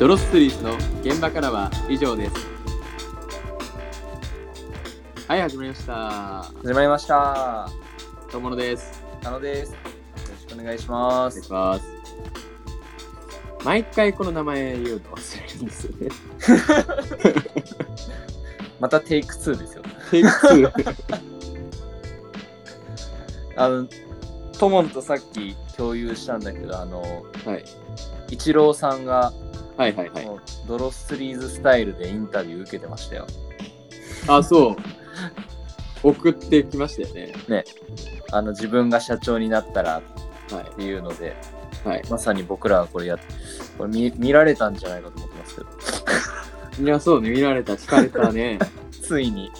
ドロストリースの現場からは以上です。はい、始まりました。始まりました。とものです。あのです。よろしくお願いしまお願いすし。ます。毎回この名前言うの忘れるんですよね。またテイク2ですよ。テイク2 あの、トモンとさっき共有したんだけど、あの、はい。イチローさんが、はいはいはい。ドロスリーズスタイルでインタビュー受けてましたよ。あ、そう。送ってきましたよね。あの、自分が社長になったらはっていうので、い。はい。まさに僕らはこれやっこれ見見られたんじゃないかと思ってますけど、いや、そうね。見られた、聞かれたね。ついに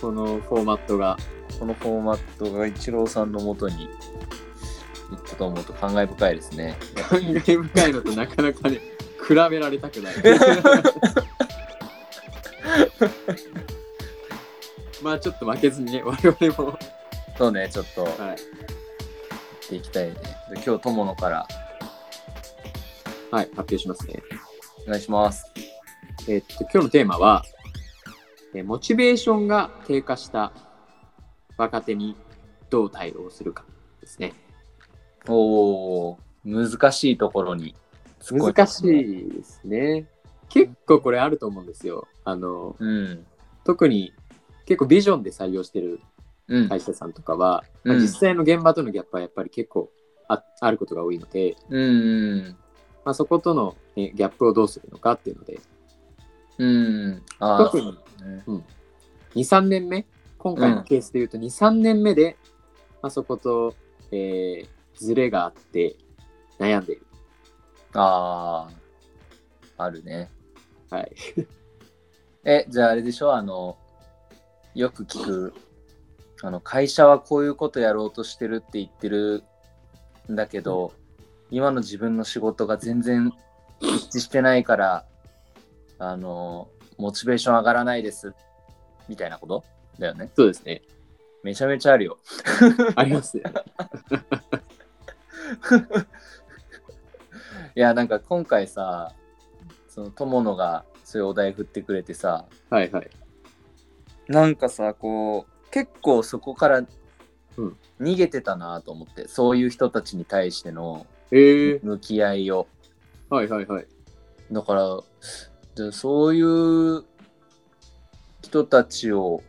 このフォーマットが。このフォーマットがイチローさんのもとに行ったと思うと感慨深いですね。感慨深いのとなかなかね、比べられたくない。まあちょっと負けずにね、我々も。そうね、ちょっと。はい。やっていきたいね。で今日、友野からはい、発表しますね。お願いします。えっと、今日のテーマは、えーモチベーションが低下した若手にどう対応するかですね。おお、難しいところに難しいですね。結構これあると思うんですよ。あの、うん。特に結構ビジョンで採用してるうん。会社さんとかは、まあうん実際の現場とのギャップはやっぱり結構ああることが多いので、うん。まあ、そことの、ね、ギャップをどうするのかっていうので、うん。あ特にね2、3年目、今回のケースで言うと2、3年目で、まあ、そこと、えーズレがあって悩んでいる。ああ、あるね。はい。え、じゃああれでしょ？あの、よく聞く、あの、会社はこういうことやろうとしてるって言ってるんだけど、今の自分の仕事が全然一致してないから、あの、モチベーション上がらないです。みたいなこと？だよね。そうですね。めちゃめちゃあるよ。ありますね。いや、なんか今回さ、その友野がそういうお題振ってくれてさ、はいはい。なんかさ、こう、結構そこからうん逃げてたなと思って、そういう人たちに対してのえー、向き合いを。はいはいはい。だから、でそういう人たちを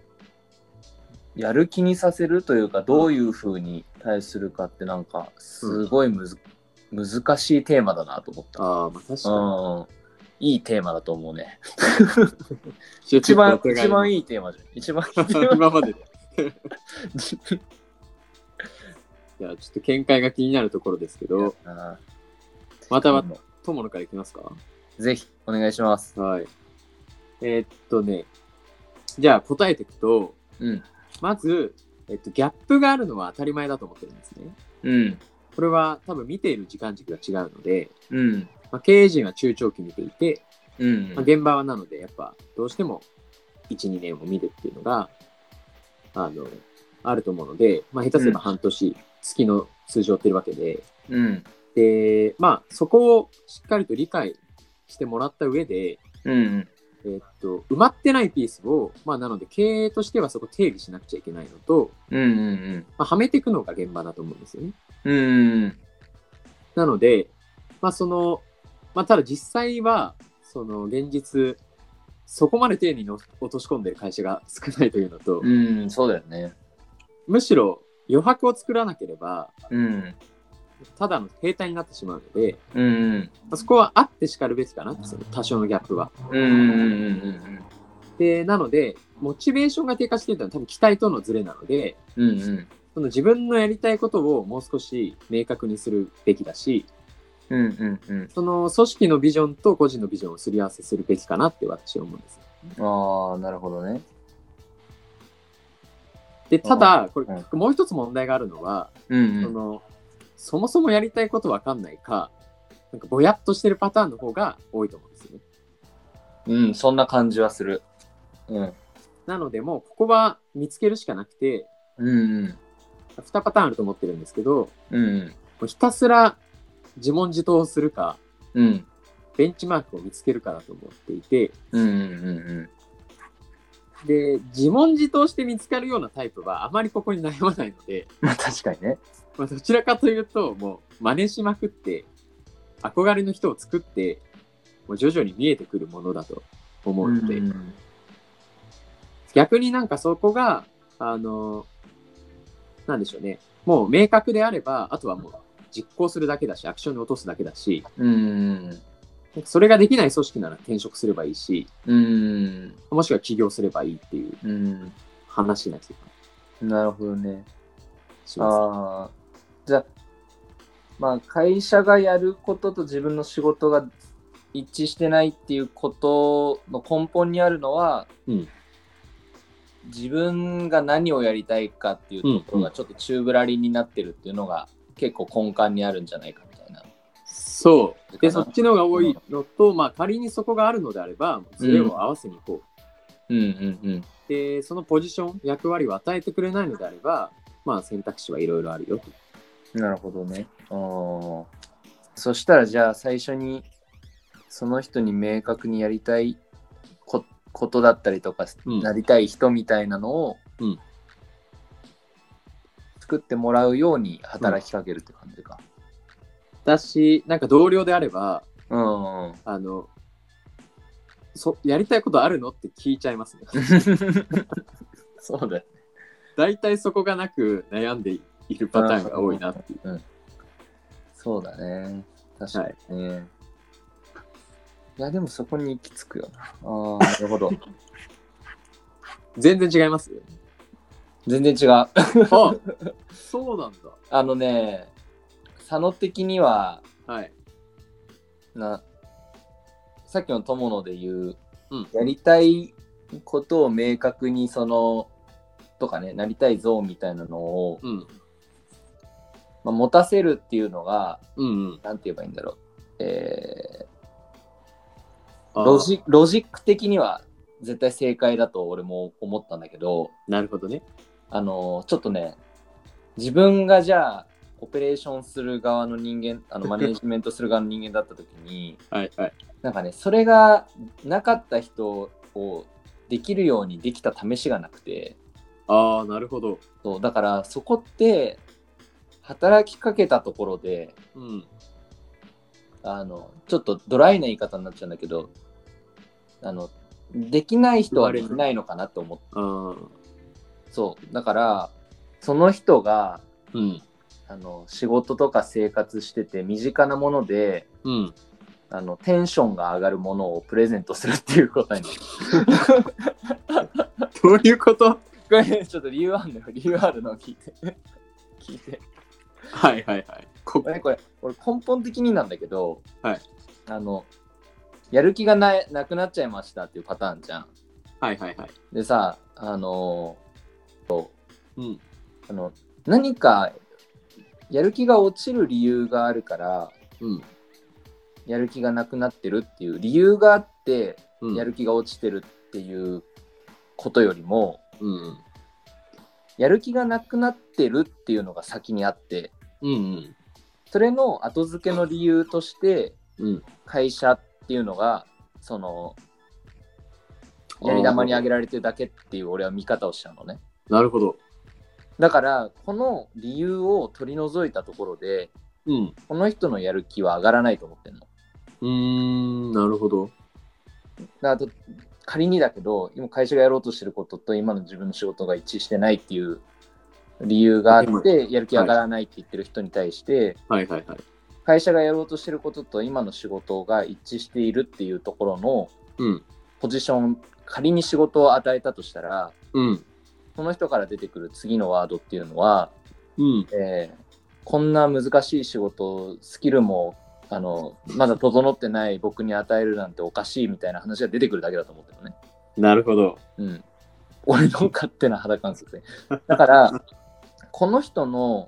やる気にさせるというか、どういうふうに対するかって、なんか、すごいむず、難しいテーマだなと思った。ああ、まあ確かうん。いいテーマだと思うね。に。一番、一番いいいテーマじゃん。一番いいテーマ。今までで。いや、ちょっと見解が気になるところですけど、あまたはー友野からいきますか？ぜひ、お願いします。はい。えーっとね、じゃあ答えていくと、うん。まず、えっと、ギャップがあるのは当たり前だと思ってるんですね。うん。これは多分見ている時間軸が違うので、うん。まあ、経営陣は中長期見ていて、うんまあ、現場はなのでやっぱどうしても1、2年を見るっていうのが、あの、あると思うので、まあ、下手すれば半年、月の数字を追ってるわけで、うん。で、まあ、そこをしっかりと理解してもらった上で、うん。えっと、埋まってないピースを、まあ、なので経営としてはそこ定義しなくちゃいけないのと、うん。うん。まあ、はめていくのが現場だと思うんですよね。うん。なので、まあ、その、まあ、ただ実際は、その現実、そこまで丁寧に落とし込んでる会社が少ないというのと、うん。そうだよね。むしろ余白を作らなければ、うん。ただの停滞になってしまうので、うん。まあそこはあってしかるべきかなその多少のギャップは。うん。うん。で、なので、モチベーションが低下しているのは多分期待とのズレなので、うん。うん。その自分のやりたいことをもう少し明確にするべきだし、うん。うん。うん。その組織のビジョンと個人のビジョンをすり合わせするべきかなって私は思うんです。ああ、なるほどね。で、ただ、これ、うもう一つ問題があるのは、うん。その、そもそもやりたいことわかんないか、なんかぼやっとしてるパターンの方が多いと思うんですよね。うん。そんな感じはする。うん。なので、もうここは見つけるしかなくて、うん。2パターンあると思ってるんですけど、うん。もうひたすら自問自答をするか、うん。ベンチマークを見つけるかだと思っていて、うんうんうんで、自問自答して見つかるようなタイプはあまりここに悩まないので、まあ確かにね。まあ、どちらかというと、もう真似しまくって、憧れの人を作って、もう徐々に見えてくるものだと思うので、うん。逆になんかそこが、あの、なんでしょうね、もう明確であれば、あとはもう実行するだけだし、アクションに落とすだけだし、うん。それができない組織なら転職すればいいし、うん。もしくは起業すればいいっていううん。話な気がなるほどね。ああ。じゃあ、まあ、会社がやることと自分の仕事が一致してないっていうことの根本にあるのは、うん自分が何をやりたいかっていうところがちょっと宙ぶらりんになってるっていうのが結構根幹にあるんじゃないかみたいな。そう。で、そっちの方が多いのと、まあ仮にそこがあるのであれば、ズレを合わせに行こう。うんうんうん。で、そのポジション、役割を与えてくれないのであれば、まあ選択肢はいろいろあるよと。なるほどね。そしたらじゃあ最初にその人に明確にやりたいこことだったりとか、うんなりたい人みたいなのを、うん作ってもらうように働きかけるって感じか。だし、なんか同僚であれば、うんうん。あの、そやりたいことあるのって聞いちゃいますね。そうだよ。大体そこがなく悩んでいるパターンが多いなっていう。そうだね。確かにね。い、や、でもそこに行き着くよな。ああ、なるほど。全然違います？全然違う。あ そうなんだ。あのね、佐野的には、はい。なさっきの友野で言う、うんやりたいことを明確にそのとかねなりたい像みたいなのを、うん。まあ、持たせるっていうのがうんうん。なんて言えばいいんだろう、えあーーロジロジック的には絶対正解だと俺も思ったんだけどなるほどね。あのちょっとね自分がじゃあオペレーションする側の人間あの マネジメントする側の人間だった時にはいはい。なんかね、それがなかった人をできるようにできた試しがなくて、ああ、なるほど。そうだからそこって働きかけたところで、うん。あのちょっとドライな言い方になっちゃうんだけど、あのできない人はできないのかなって思って、ああ。そうだからその人がうん。あの仕事とか生活してて身近なものでうん。あのテンションが上がるものをプレゼントするっていうことに。どういうこと？これちょっと理由あるのよ。理由あるのを聞いて。聞いて。はいはいはい。ここれ、これ、俺根本的になんだけど、はい。あの、やる気がななくなっちゃいましたっていうパターンじゃん。はいはいはい。でさ、あの、うん。あの何かやる気が落ちる理由があるから、うん。やる気がなくなってるっていう理由があって、うん。やる気が落ちてるっていうことよりも、うん。やる気がなくなってるっていうのが先にあって、うんうん。それの後付けの理由として、うん。会社っていうのがそのやり玉に挙げられてるだけっていう俺は見方をしちゃうのねなるほど。だからこの理由を取り除いたところでうん。この人のやる気は上がらないと思ってんのうーん、なるほど。だあと仮にだけど今会社がやろうとしてることと今の自分の仕事が一致してないっていう理由があってやる気上がらないって言ってる人に対して、はいはいはい。会社がやろうとしてることと今の仕事が一致しているっていうところのうん。ポジション仮に仕事を与えたとしたらうん。その人から出てくる次のワードっていうのは、うん。えーこんな難しい仕事スキルもあのまだ整ってない僕に与えるなんておかしいみたいな話が出てくるだけだと思ってるのね。なるほど。うん。俺の勝手な肌感覚で。だから、この人の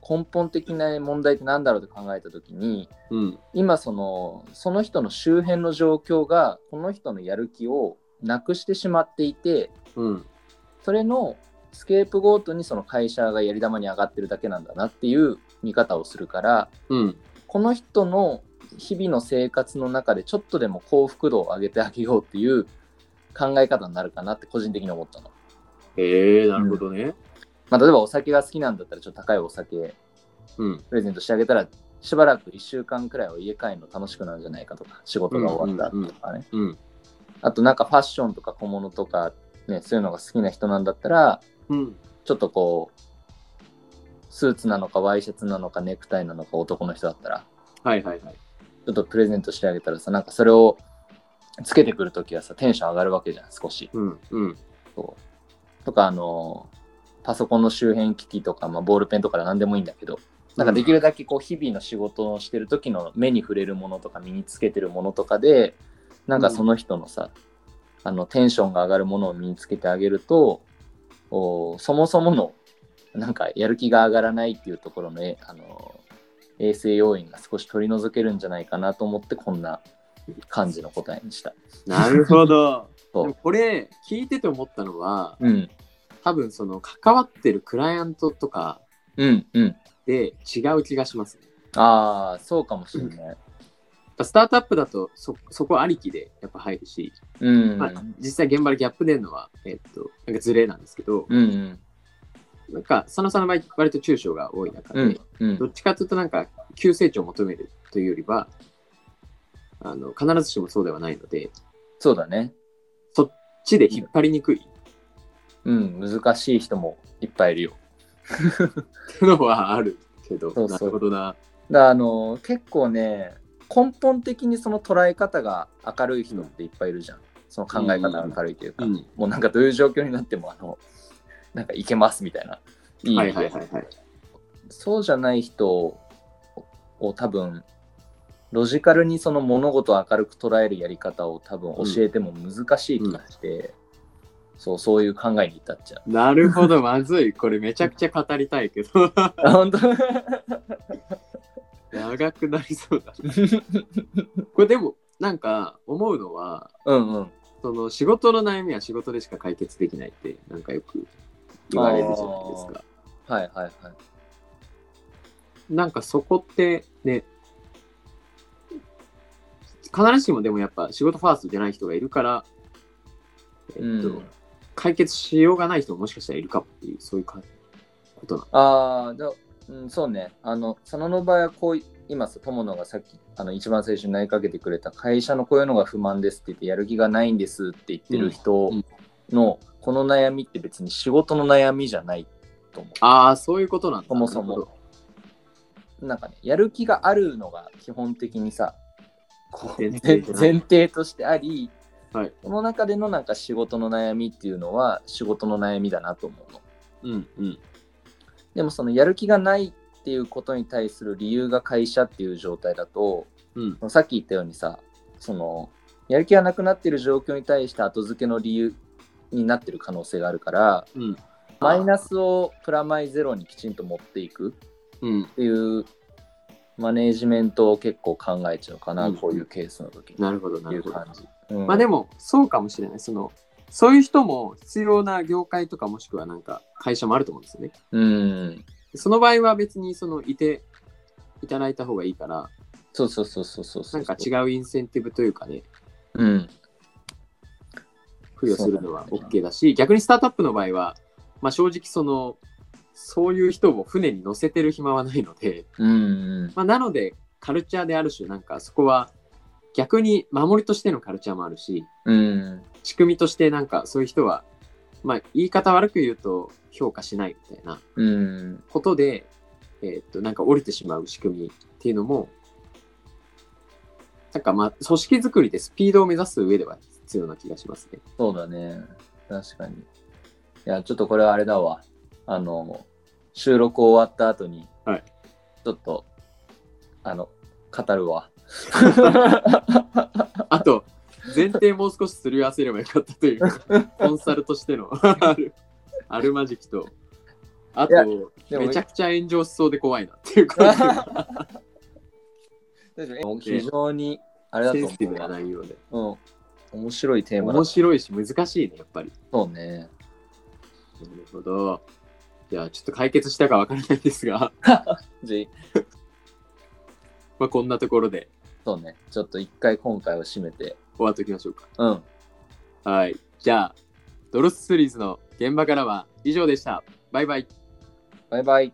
根本的な問題って何だろうって考えたときに、うん。今その、その人の周辺の状況が、この人のやる気をなくしてしまっていて、うん。それのスケープゴートにその会社がやり玉に上がってるだけなんだなっていう見方をするから、うん。この人の日々の生活の中でちょっとでも幸福度を上げてあげようっていう考え方になるかなって個人的に思ったの。へえなるほどね。まあ、例えばお酒が好きなんだったらちょっと高いお酒うん。プレゼントしてあげたらしばらく1週間くらいは家帰るの楽しくなるんじゃないかとか仕事が終わった後とかね、うん。あとなんかファッションとか小物とか、ね、そういうのが好きな人なんだったらうん。ちょっとこうスーツなのかワイシャツなのかネクタイなのか男の人だったらはいはいはい。ちょっとプレゼントしてあげたらさなんかそれをつけてくるときはさテンション上がるわけじゃん少しうん。うん。そうとかあのパソコンの周辺機器とか、まあ、ボールペンとかで何でもいいんだけどなんかできるだけこう日々の仕事をしてる時の目に触れるものとか身につけてるものとかでなんかその人のさ、あのテンションが上がるものを身につけてあげるとおそもそものなんかやる気が上がらないっていうところのえあの衛生要因が少し取り除けるんじゃないかなと思ってこんな感じの答えにした。なるほど。これ聞いてて思ったのはうん多分その関わってるクライアントとかうんうん。で違う気がしますね。ああそうかもしれない。スタートアップだとそそこありきでやっぱ入るし、うん。まあ、実際現場でギャップ出るのは、えっと、なんかズレなんですけど、うんうんなんか佐野さんの場合割と中小が多い中で、うんうんどっちかというとなんか急成長を求めるというよりはあの必ずしもそうではないのでそうだね。そっちで引っ張りにくいうん、難しい人もいっぱいいるよ。っていうのはあるけどそうそうなるほどな。だあの結構ね根本的にその捉え方が明るい人っていっぱいいるじゃん。その考え方が明るいというか、うんもうなんかどういう状況になってもあのなんかいけますみたいな。いい意はいはいはいはい。そうじゃない人を多分ロジカルにその物事を明るく捉えるやり方を多分教えても難しい気がして、そうそういう考えに至っちゃう。なるほど、まずい。これめちゃくちゃ語りたいけど、あ本当？長くなりそうだ。これでも、なんか思うのは、うんうん。その仕事の悩みは仕事でしか解決できないって、なんかよく言われるじゃないですか。はいはいはい。なんかそこってね、必ずしもでもやっぱ仕事ファーストじゃない人がいるから、えっと、うん解決しようがない人ももしかしたらいるかもっていう、そういうかことなの。ああ、だうん、そうね。あの、佐野の場合はこうい、今さ、友野がさっき、あの、一番最初に投げかけてくれた、会社のこういうのが不満ですって言って、やる気がないんですって言ってる人うんの、この悩みって別に仕事の悩みじゃないと思う。ああ、そういうことなんだ。そもそもなんかね、やる気があるのが基本的にさ、前提としてあり、はいその中でのなんか仕事の悩みっていうのは仕事の悩みだなと思うの。どうんうん。でもそのやる気がないっていうことに対する理由が会社っていう状態だと、うん。さっき言ったようにさ、そのやる気がなくなっている状況に対して後付けの理由になってる可能性があるから、うん。マイナスをプラマイゼロにきちんと持っていくうん。っていうマネージメントを結構考えちゃうかな、うんこういうケースの時に。なるほど、なるほど。うんまあでも、そうかもしれない。その、そういう人も必要な業界とかもしくはなんか会社もあると思うんですよね。うん。その場合は別にそのいていただいた方がいいから、そうそうそうそうそう。なんか違うインセンティブというかね、うん。付与するのは OK だし、逆にスタートアップの場合は、まあ正直その、そういう人を船に乗せてる暇はないので、うん。まあなのでカルチャーである種なんかそこは逆に守りとしてのカルチャーもあるし、うん。仕組みとしてなんかそういう人は、まあ言い方悪く言うと評価しないみたいなうん。ことで、えーっと、なんか降りてしまう仕組みっていうのも、なんかまあ組織づくりでスピードを目指す上では必要な気がしますね。そうだね。確かに。いや、ちょっとこれはあれだわ。あの、収録終わった後に、はいちょっと、あの、語るわ。あと、前提もう少しすり合わせればよかったというか、コンサルとしてのあるまじきと、あとめちゃくちゃ炎上しそうで怖いなっていう感じが非常に、あれだと思センシティブな。内容で。うん。面白いテーマだ面白いし難しいね、やっぱり。そうね。なるほど。じゃあ、ちょっと解決したかわからないんですが、じ まあ、こんなところでそうね。ちょっと一回今回を締めて。終わっておきましょうか。うん。はい。じゃあ、ドロスシリーズの現場からは以上でした。バイバイ。バイバイ。